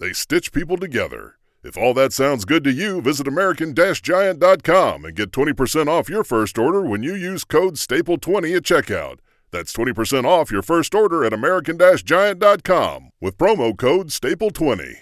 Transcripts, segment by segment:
They stitch people together. If all that sounds good to you, visit American-Giant.com and get 20% off your first order when you use code STAPLE20 at checkout. That's 20% off your first order at American-Giant.com with promo code STAPLE20.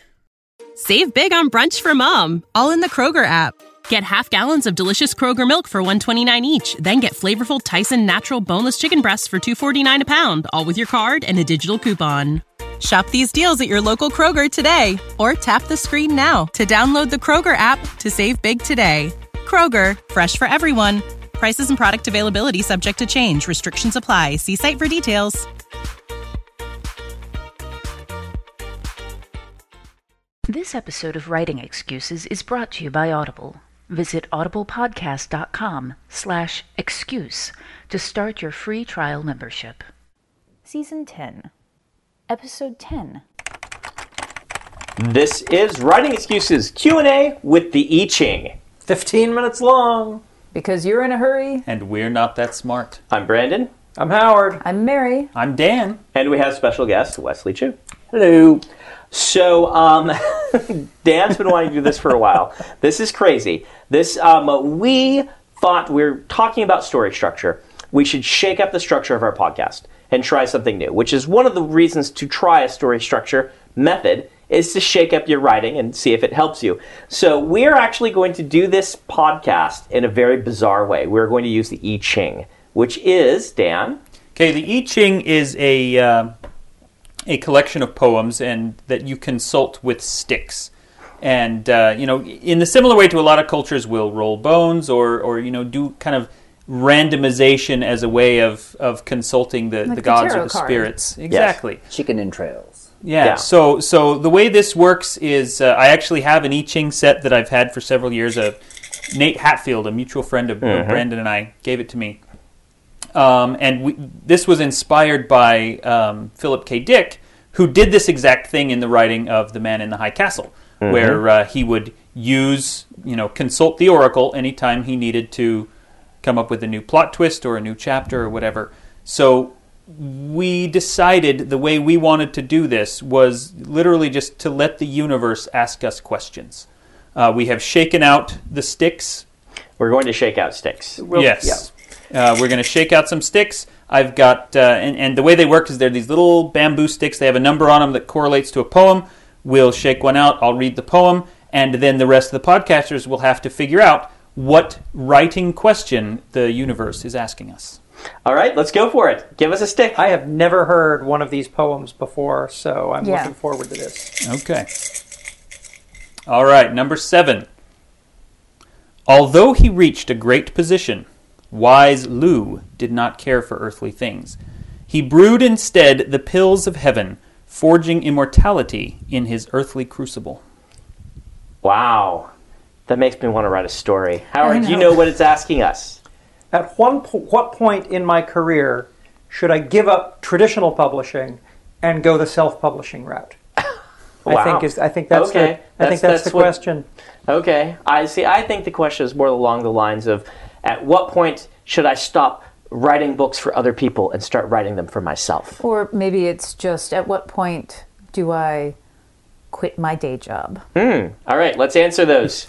Save big on brunch for mom, all in the Kroger app. Get half gallons of delicious Kroger milk for 129 each, then get flavorful Tyson natural boneless chicken breasts for 249 a pound, all with your card and a digital coupon. Shop these deals at your local Kroger today or tap the screen now to download the Kroger app to save big today. Kroger, fresh for everyone. Prices and product availability subject to change. Restrictions apply. See site for details. This episode of Writing Excuses is brought to you by Audible. Visit audiblepodcast.com slash excuse to start your free trial membership. Season 10, Episode 10. This is Writing Excuses Q&A with the I Ching. 15 minutes long. Because you're in a hurry. And we're not that smart. I'm Brandon. I'm Howard. I'm Mary. I'm Dan. And we have special guest, Wesley Chu. Hello. So, um, Dan's been wanting to do this for a while. This is crazy. This, um, we thought we are talking about story structure. We should shake up the structure of our podcast and try something new, which is one of the reasons to try a story structure method is to shake up your writing and see if it helps you. So we are actually going to do this podcast in a very bizarre way. We're going to use the I Ching, which is Dan. Okay, the I Ching is a uh, a collection of poems and that you consult with sticks. And uh, you know, in the similar way to a lot of cultures, will roll bones or or you know do kind of randomization as a way of, of consulting the, Like the the gods or the card. spirits. Exactly. Chicken entrails. Yeah. Yeah. So so the way this works is uh, I actually have an I Ching set that I've had for several years. Uh, Nate Hatfield, a mutual friend of, of Brandon and I, gave it to me. Um, and we, this was inspired by um, Philip K. Dick, who did this exact thing in the writing of The Man in the High Castle, where uh, he would use, you know, consult the oracle anytime he needed to come up with a new plot twist or a new chapter or whatever. So we decided the way we wanted to do this was literally just to let the universe ask us questions. Uh, we have shaken out the sticks. We're going to shake out sticks. yes. Uh, we're going to shake out some sticks. I've got, uh, and, and the way they work is they're these little bamboo sticks. They have a number on them that correlates to a poem. We'll shake one out. I'll read the poem. And then the rest of the podcasters will have to figure out what writing question the universe is asking us. All right, let's go for it. Give us a stick. I have never heard one of these poems before, so I'm Yeah. looking forward to this. Okay. All right, number seven. Although he reached a great position, wise Liu did not care for earthly things. He brewed instead the pills of heaven, forging immortality in his earthly crucible. Wow. That makes me want to write a story. Howard, do you know. know what it's asking us? At one po- what point in my career should I give up traditional publishing and go the self-publishing route? I think is I think that's Okay. the I That's- think that's, that's the what- question. Okay. I see. I think the question is more along the lines of at what point should I stop writing books for other people and start writing them for myself? Or maybe it's just at what point do I quit my day job? Hmm. All right, let's answer those.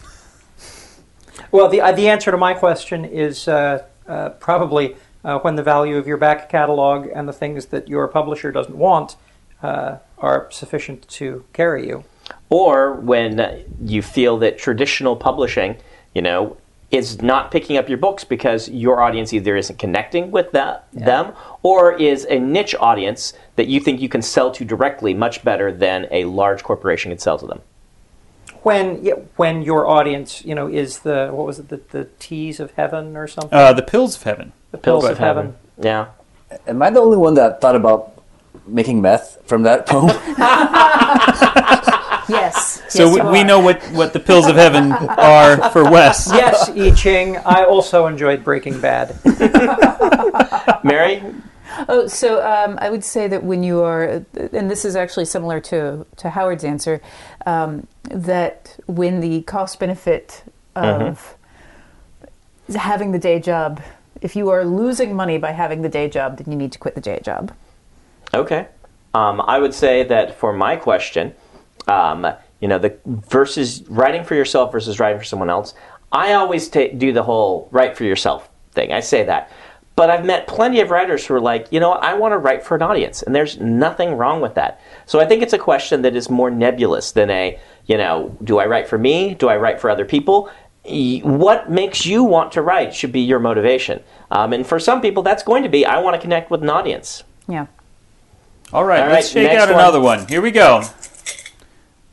Well, the uh, the answer to my question is uh, uh, probably uh, when the value of your back catalog and the things that your publisher doesn't want uh, are sufficient to carry you. Or when you feel that traditional publishing, you know, is not picking up your books because your audience either isn't connecting with that, them or is a niche audience that you think you can sell to directly much better than a large corporation can sell to them. When when your audience, you know, is the what was it the, the teas of heaven or something? Uh, the pills of heaven. the pills Pills of heaven. Yeah. Am I the only one that thought about making meth from that poem? Yes. So Yes, we, we know what, what the pills of heaven are for Wes. yes, I Ching. I also enjoyed Breaking Bad. Mary, Oh, so um, I would say that when you are, and this is actually similar to to Howard's answer, um, that when the cost benefit of having the day job, if you are losing money by having the day job, then you need to quit the day job. Okay. Um, I would say that for my question, um, you know, the versus writing for yourself versus writing for someone else. I always do the whole write for yourself thing. I say that, but I've met plenty of writers who are like, you know, what, I want to write for an audience, and there's nothing wrong with that. So I think it's a question that is more nebulous than a, you know, do I write for me? Do I write for other people? What makes you want to write should be your motivation. Um, and for some people, that's going to be, I want to connect with an audience. Yeah. All right, All right, let's shake out one. another one. Here we go.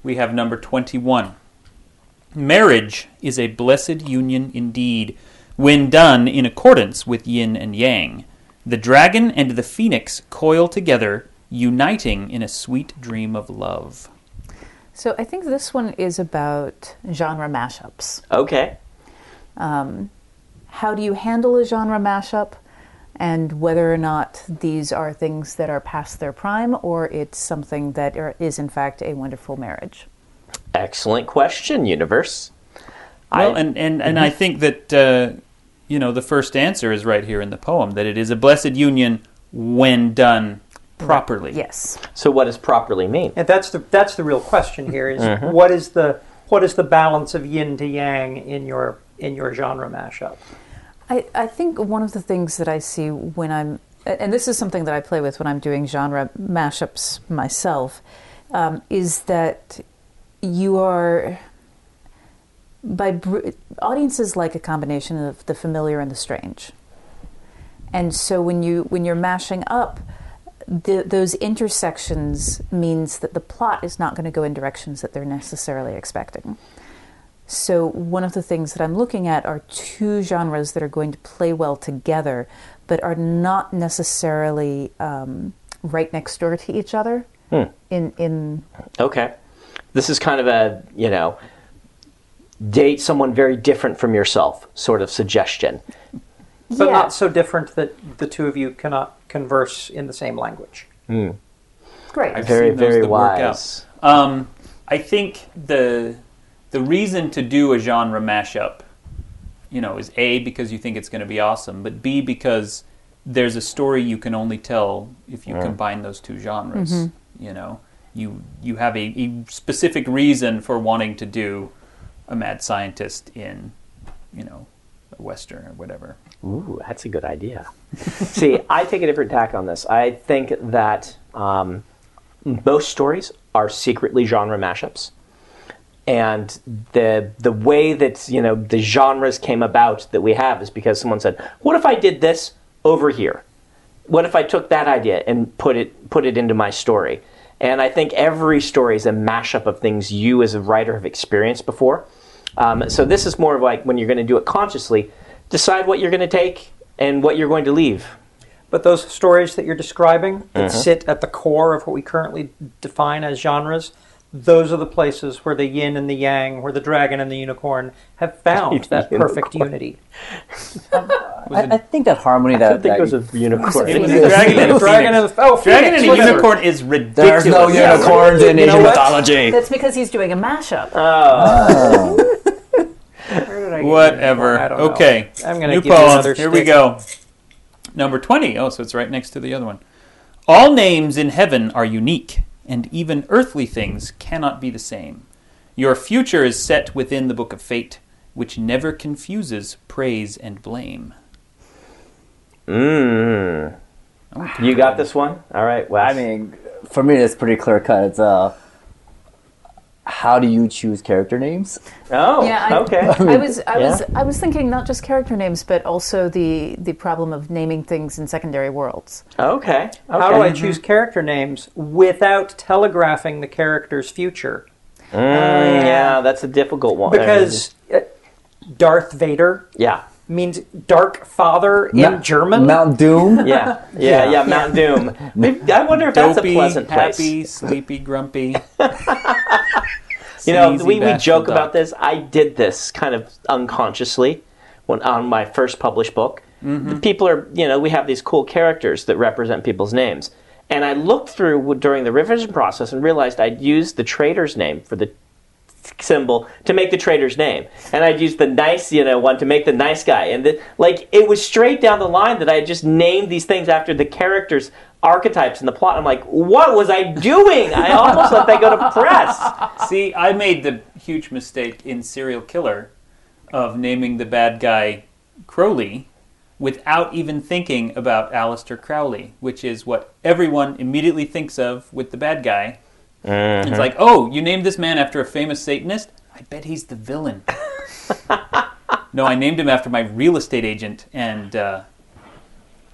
We have number 21. Marriage is a blessed union indeed, when done in accordance with yin and yang. The dragon and the phoenix coil together, uniting in a sweet dream of love. So I think this one is about genre mashups. Okay. Um, How do you handle a genre mashup? And whether or not these are things that are past their prime or it's something that are, is, in fact, a wonderful marriage. Excellent question, universe. Well, I- and, and, and I think that, uh, you know, the first answer is right here in the poem that it is a blessed union when done properly. Yes. So, what does properly mean? And that's the that's the real question here: is what is the what is the balance of yin to yang in your in your genre mashup? I, I think one of the things that I see when I'm, and this is something that I play with when I'm doing genre mashups myself, um, is that you are, by br- audiences like a combination of the familiar and the strange. And so when you when you're mashing up, the, those intersections means that the plot is not going to go in directions that they're necessarily expecting. So, one of the things that I'm looking at are two genres that are going to play well together, but are not necessarily um, right next door to each other. In in Okay. This is kind of a, you know, date someone very different from yourself sort of suggestion. But Yeah. not so different that the two of you cannot converse in the same language. great. I've Very, seen very wise. Um, I think the the reason to do a genre mashup, you know, is a because you think it's going to be awesome, but b because there's a story you can only tell if you combine those two genres. You know, you you have a, a specific reason for wanting to do a mad scientist in, you know, a western or whatever. Ooh, that's a good idea. See, I take a different tack on this. I think that um, most stories are secretly genre mashups. And the the way that you know the genres came about that we have is because someone said, "What if I did this over here? What if I took that idea and put it put it into my story?" And I think every story is a mashup of things you as a writer have experienced before. Um, so this is more of like when you're going to do it consciously, decide what you're going to take and what you're going to leave. But those stories that you're describing that sit at the core of what we currently define as genres, those are the places where the yin and the yang, where the dragon and the unicorn have found that perfect unity. I, I think that harmony I that, don't think that it was a unicorn. It was a dragon and a dragon and a, oh, Dragon and a unicorn is ridiculous. there's no Yeah. unicorns in You know Asian mythology. That's because he's doing a mashup. Where did I get Whatever. unicorn? I don't know. Okay. I'm going to New give you poem. another Here we go. Number 20. Oh, so it's right next to the other one. All names in heaven are unique, and even earthly things cannot be the same. Your future is set within the book of fate, which never confuses praise and blame. Mm. You got this one? All right, Wes. I mean, for me, it's pretty clear cut. It's uh, how do you choose character names? oh, Yeah, I, okay. I was I was I was thinking not just character names, but also the the problem of naming things in secondary worlds. okay. How do I choose character names without telegraphing the character's future? Mm, yeah, that's a difficult one. Because uh, Darth Vader yeah, means dark father in Ma- German. Mount Doom. yeah, yeah, yeah. Mount Doom. I wonder if that's a pleasant place. happy, sleepy, grumpy. You know, we, we joke about this. I did this kind of unconsciously when on my first published book. Mm-hmm. The people are, you know, we have these cool characters that represent people's names. And I looked through during the revision process and realized I'd used the trader's name for the symbol to make the trader's name, and I'd used the nice, you know, one to make the nice guy, and the, like it was straight down the line that I had just named these things after the characters' archetypes in the plot. I'm like, what was I doing? I almost let that go to press. See, I made the huge mistake in Serial Killer of naming the bad guy Crowley without even thinking about Aleister Crowley, which is what everyone immediately thinks of with the bad guy. It's like, oh, you named this man after a famous Satanist? I bet he's the villain. no, I named him after my real estate agent, and uh, it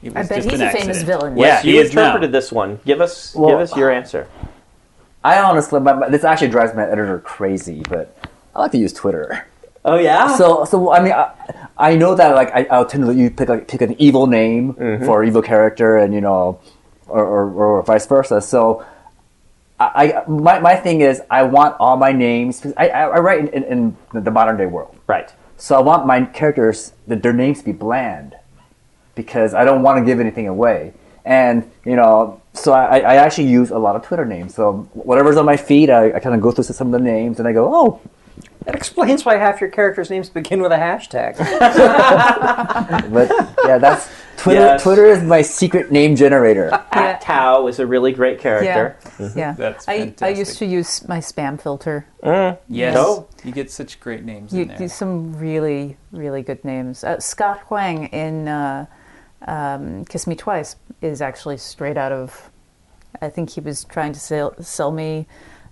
I was bet just he's an a famous accident. villain. Yeah, Yes, he you is now. interpreted this one. Give us, Well- give us your answer. I honestly, my, my- this actually drives my editor crazy, but I like to use Twitter. Oh yeah. So, so I mean, I, I know that like I, I'll tend to let you pick like pick an evil name mm-hmm. for an evil character, and you know, or, or, or vice versa. So, I, I my, my thing is I want all my names. I, I, I write in, in, in the modern day world, right. so I want my characters that their names to be bland because I don't want to give anything away. And you know, so I, I actually use a lot of Twitter names. So whatever's on my feed, I, I kind of go through some of the names, and I go, oh, That explains why half your characters' names begin with a hashtag. But yeah, that's Twitter. Yes. Twitter is my secret name generator. At Tao is a really great character. Yeah, yeah. That's I, I used to use my spam filter. Yes, No. you get such great names You, in there. you- some really, really good names. Uh, Scott Huang in uh, um, Kiss Me Twice is actually straight out of. I think he was trying to sell, sell me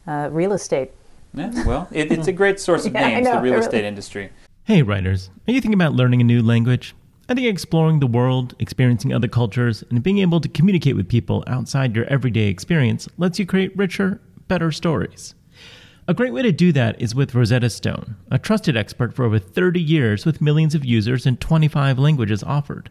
uh, real estate. Yeah, well, it, it's a great source of Yeah, names, know, the real it estate really- industry. Hey, writers, are you thinking about learning a new language? I think exploring the world, experiencing other cultures, and being able to communicate with people outside your everyday experience lets you create richer, better stories. A great way to do that is with Rosetta Stone, a trusted expert for over 30 years with millions of users in 25 languages offered.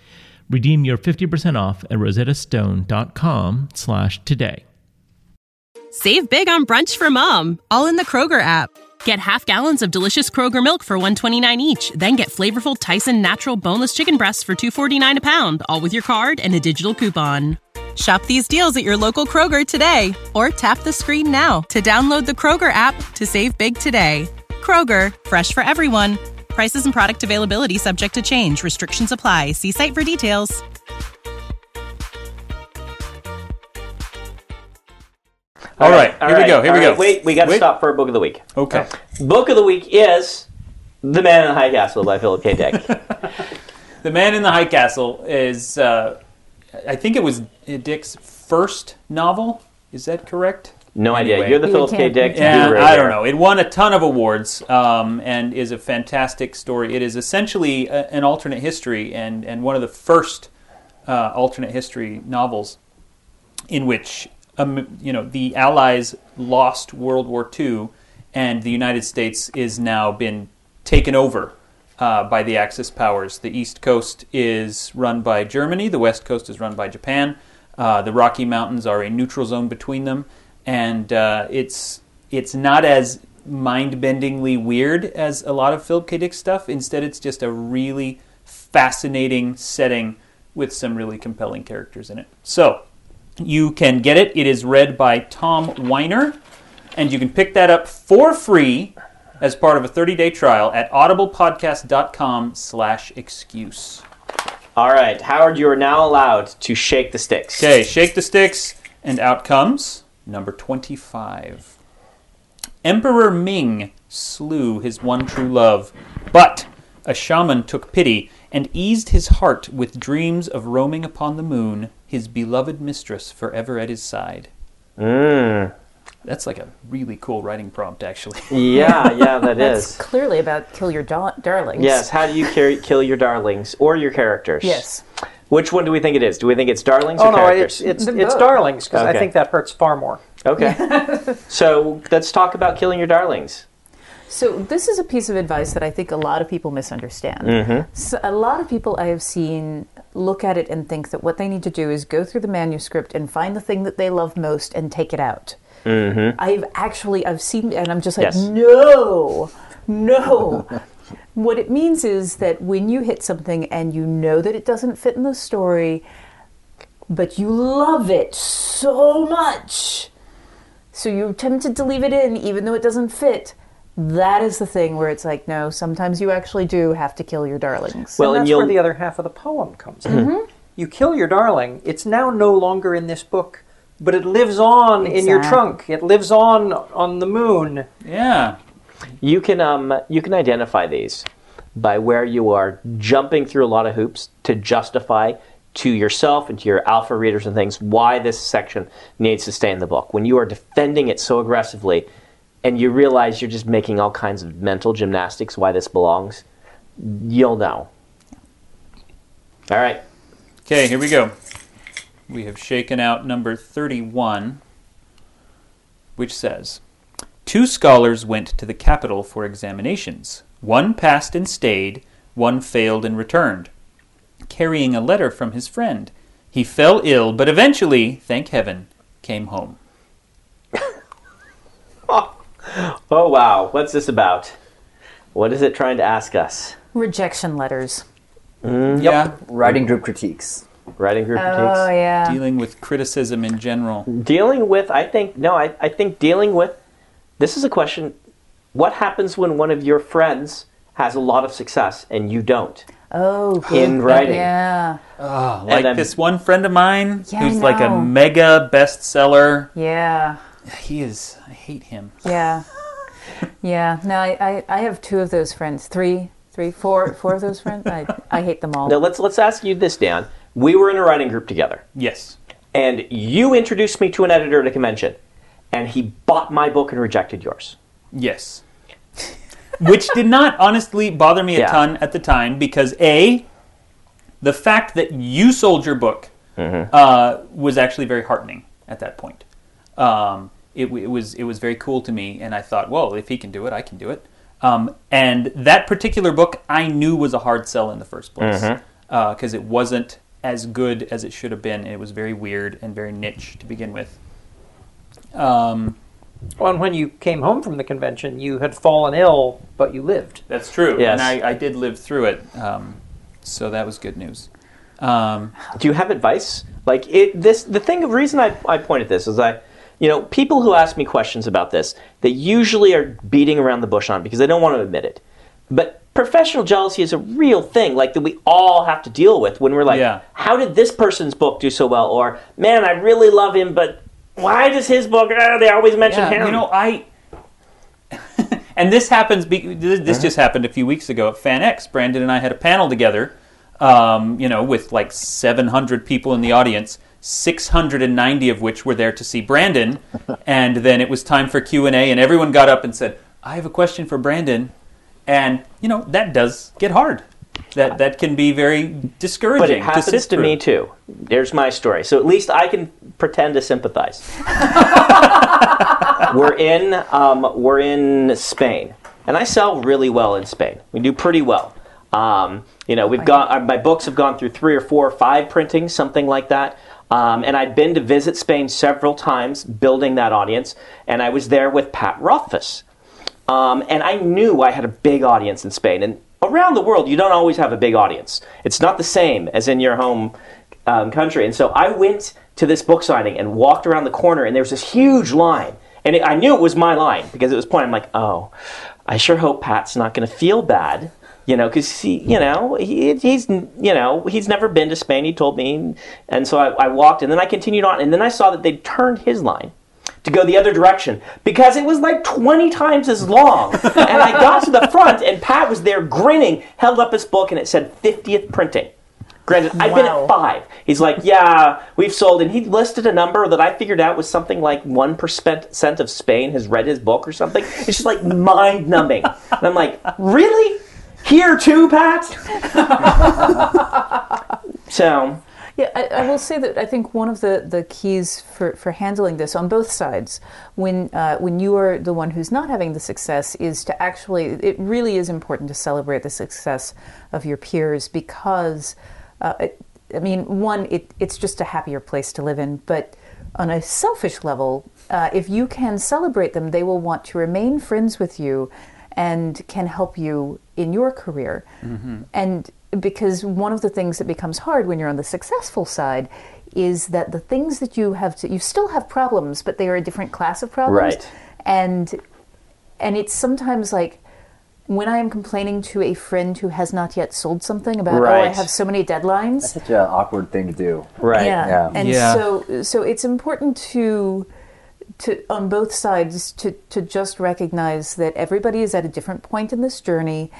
Redeem your 50% off at rosettastone.com slash today. Save big on brunch for mom, all in the Kroger app. Get half gallons of delicious Kroger milk for 129 each, then get flavorful Tyson natural boneless chicken breasts for 249 a pound, all with your card and a digital coupon. Shop these deals at your local Kroger today or tap the screen now to download the Kroger app to save big today. Kroger, fresh for everyone. Prices and product availability subject to change. Restrictions apply. See site for details. All right, here we go. Here we all go. Wait, we got to stop for a book of the week. Okay. Book of the week is The Man in the High Castle by Philip K. Dick. The Man in the High Castle is, uh, I think it was Dick's first novel. Is that correct? No idea. You're the You Philip K. Dick. Yeah, guru I don't know. It won a ton of awards um, and is a fantastic story. It is essentially a, an alternate history and, and one of the first uh, alternate history novels in which um, you know the Allies lost World War II and the United States is now been taken over uh, by the Axis powers. The East Coast is run by Germany. The West Coast is run by Japan. Uh, the Rocky Mountains are a neutral zone between them, and uh, it's it's not as mind-bendingly weird as a lot of Philip K. Dick stuff. Instead, it's just a really fascinating setting with some really compelling characters in it. So you can get it. It is read by Tom Weiner, and you can pick that up for free as part of a 30-day trial at audiblepodcast.com slash excuse. All right, Howard, you are now allowed to shake the sticks. Okay, shake the sticks, and out comes number 25. Emperor Ming slew his one true love, but a shaman took pity and eased his heart with dreams of roaming upon the moon, his beloved mistress forever at his side. Mm. That's like a really cool writing prompt, actually. Yeah, yeah, that That's is. clearly about kill your da- darlings. Yes, how do you carry, kill your darlings or your characters? Yes. Which one do we think it is? Do we think it's darlings Oh or no, characters? it's it's it's darlings because I think that hurts far more. Okay. so let's talk about killing your darlings. So this is a piece of advice that I think a lot of people misunderstand. Mm-hmm. So a lot of people I have seen look at it and think that what they need to do is go through the manuscript and find the thing that they love most and take it out. Mm-hmm. I've actually I've seen and I'm just like Yes. no, no. What it means is that when you hit something and you know that it doesn't fit in the story, but you love it so much, so you're tempted to leave it in even though it doesn't fit. That is the thing where it's like, no, sometimes you actually do have to kill your darlings. Well, and and that's you'll where the other half of the poem comes in. Mm-hmm. You kill your darling. It's now no longer in this book, but it lives on in your trunk. It lives on on the moon. yeah. You can um you can identify these by where you are jumping through a lot of hoops to justify to yourself and to your alpha readers and things why this section needs to stay in the book. When you are defending it so aggressively and you realize you're just making all kinds of mental gymnastics why this belongs, you'll know. All right. Okay, here we go. We have shaken out number 31, which says Two scholars went to the capital for examinations. One passed and stayed, one failed and returned, carrying a letter from his friend. He fell ill, but eventually, thank heaven, came home. Oh wow, what's this about? What is it trying to ask us? Rejection letters. Hmm? Yeah, Writing group critiques. Writing group critiques? Oh yeah. dealing with criticism in general. dealing with i think no I, I think dealing with this is a question what happens when one of your friends has a lot of success and you don't Oh, in writing yeah, Oh, like then- this one friend of mine Yeah, who's like a mega bestseller. yeah, He is, I hate him. yeah, yeah. No, I, I, I have two of those friends. Three, three, four, four of those friends. I, I hate them all. now let's let's ask you this dan we were in a writing group together Yes. and you introduced me to an editor at a convention and he bought my book and rejected yours Yes. Which did not honestly bother me a Yeah. ton at the time because A, the fact that you sold your book uh, was actually very heartening at that point. Um, it, w- it was it was very cool to me, and I thought, well, if he can do it, I can do it. Um, and that particular book, I knew was a hard sell in the first place because it wasn't as good as it should have been. It was very weird and very niche to begin with. Um, Well, and when you came home from the convention, you had fallen ill, but you lived. That's true. Yes. And I, I did live through it. Um, so that was good news. Um, do you have advice like it this the thing the reason I, I point at this is i you know people who ask me questions about this they usually are beating around the bush on it because they don't want to admit it but professional jealousy is a real thing like that we all have to deal with when we're like Yeah. how did this person's book do so well or man i really love him but why does his book ah, they always mention yeah, him you know, I. and this happens. Be, this this Uh-huh. just happened a few weeks ago at FanX. Brandon and I had a panel together. Um, you know, with like 700 people in the audience, 690 of which were there to see Brandon, and then it was time for Q and A, and everyone got up and said, "I have a question for Brandon," and you know that does get hard. That that can be very discouraging. but it to happens sit to, me too. There's my story. So at least i can pretend to sympathize. We're in um, we're in spain and i sell really well in spain. We do pretty well. Um, you know we've got uh, my books have gone through three or four or five printings something like that. Um, and i'd been to visit spain several times building that audience and i was there with pat rothfuss um, and I knew I had a big audience in Spain. And around the world, you don't always have a big audience. It's not the same as in your home um, country. And so I went to this book signing and walked around the corner, and there was this huge line. And it, I knew it was my line because it was pointing. I'm like, oh, I sure hope Pat's not going to feel bad. You know, because he, you know, he, he's, you know, he's never been to Spain. He told me, and so I, I walked, and then I continued on, and then I saw that they'd turned his line to go the other direction because it was like 20 times as long. and I got to the front, and Pat was there grinning, held up his book, and it said 50th printing. Granted, I've been Wow. at five. He's like, yeah, we've sold, and he listed a number that I figured out was something like one percent of Spain has read his book or something. It's just like mind numbing, and I'm like, really? Here too, Pat? so Yeah, I, I will say that I think one of the, the keys for, for handling this on both sides, when uh, when you are the one who's not having the success, is to actually it really is important to celebrate the success of your peers because, uh, it, I mean, one it, it's just a happier place to live in, but on a selfish level, uh, if you can celebrate them, they will want to remain friends with you and can help you in your career. And because one of the things that becomes hard when you're on the successful side is that the things that you have to, you still have problems, but they are a different class of problems. Right. And and it's sometimes like when I am complaining to a friend who has not yet sold something about oh I have so many deadlines. Such an awkward thing to do. right. Yeah. Yeah. And Yeah. so so it's important to to on both sides to to just recognize that everybody is at a different point in this journey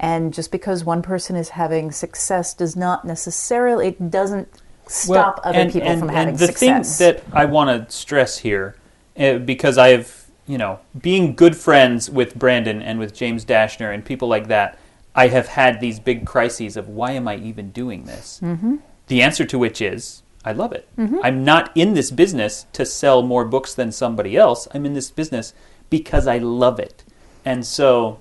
and just because one person is having success does not necessarily it doesn't stop other and- people and- from and having the success. The thing that I want to stress here, uh, because I've, you know, being good friends with Brandon and with James Dashner and people like that, I have had these big crises of why am I even doing this? Mm-hmm. The answer to which is I love it. Mm-hmm. I'm not in this business to sell more books than somebody else. I'm in this business because I love it. And so,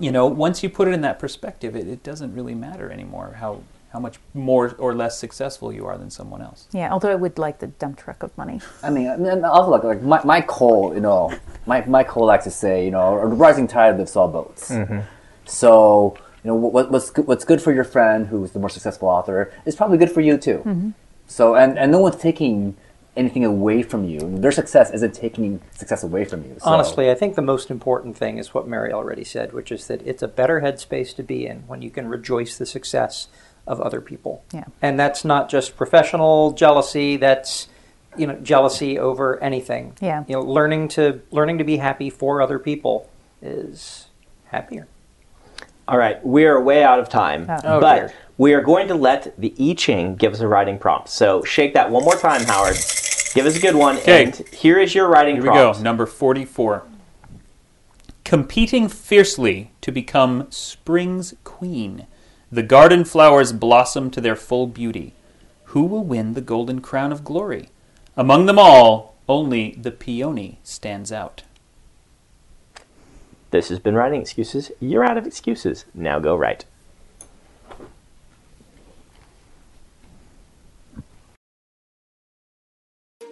you know, once you put it in that perspective, it, it doesn't really matter anymore how, how much more or less successful you are than someone else. yeah, although I would like the dump truck of money. I mean, and also like like my, my Cole, you know, my my Cole likes to say, you know, a rising tide lifts all boats. Mm-hmm. So you know what, what's good, what's good for your friend who's the more successful author is probably good for you too. Mm-hmm. So and and no one's taking anything away from you. Their success isn't taking success away from you. So, Honestly, I think the most important thing is what Mary already said, which is that it's a better headspace to be in when you can rejoice the success of other people. Yeah. And that's not just professional jealousy, that's you know, jealousy over anything. Yeah. You know, learning to learning to be happy for other people is happier. All right, we are way out of time, Oh, oh but dear. We are going to let the I Ching give us a writing prompt. So shake that one more time, Howard. Give us a good one. Okay. And here is your writing Here we prompt. go, number 44. Competing fiercely to become spring's queen, the garden flowers blossom to their full beauty. Who will win the golden crown of glory? Among them all, only the peony stands out. This has been Writing Excuses. You're out of excuses. Now go write.